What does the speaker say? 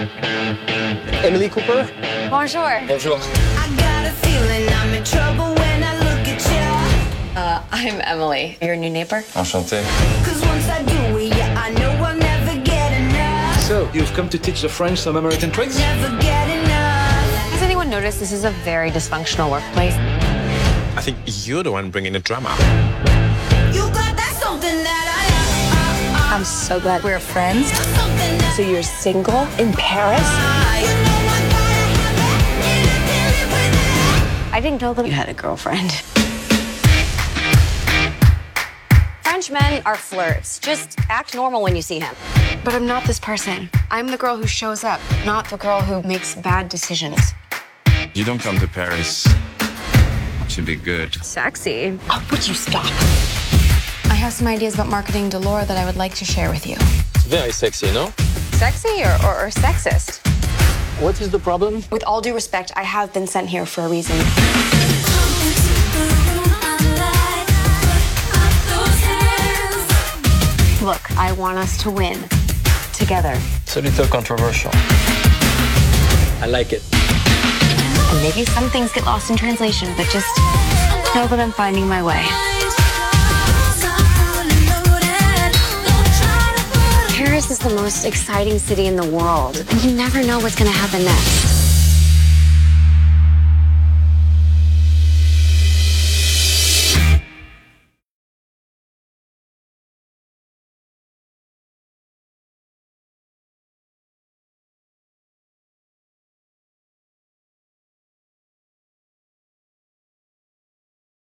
Emily Cooper. Bonjour. Bonjour. I got a feeling I'm in trouble when I look at you. Uh, I'm Emily. Your new neighbor? Enchanté. Cause once I do it, yeah, I know I'll never get enough. So, you've come to teach the French some American tricks? Never get enough. Has anyone noticed this is a very dysfunctional workplace? I think you're the one bringing the drama. I'm so glad we're friends. So you're single in Paris? I you know I gotta have it. Anything with it. I didn't know that you had a girlfriend. French men are flirts. Just act normal when you see him. But I'm not this person. I'm the girl who shows up, not the girl who makes bad decisions. You don't come to Paris to be good. Sexy. Oh, would you stop? I have some ideas about marketing De L'Heure that I would like to share with you. It's very sexy, no? Sexy or, or, or sexist? What is the problem? With all due respect, I have been sent here for a reason. Look, I want us to win together. It's a little controversial. I like it. And maybe some things get lost in translation, but just know that I'm finding my way. Paris is the most exciting city in the world, you never know what's going to happen next.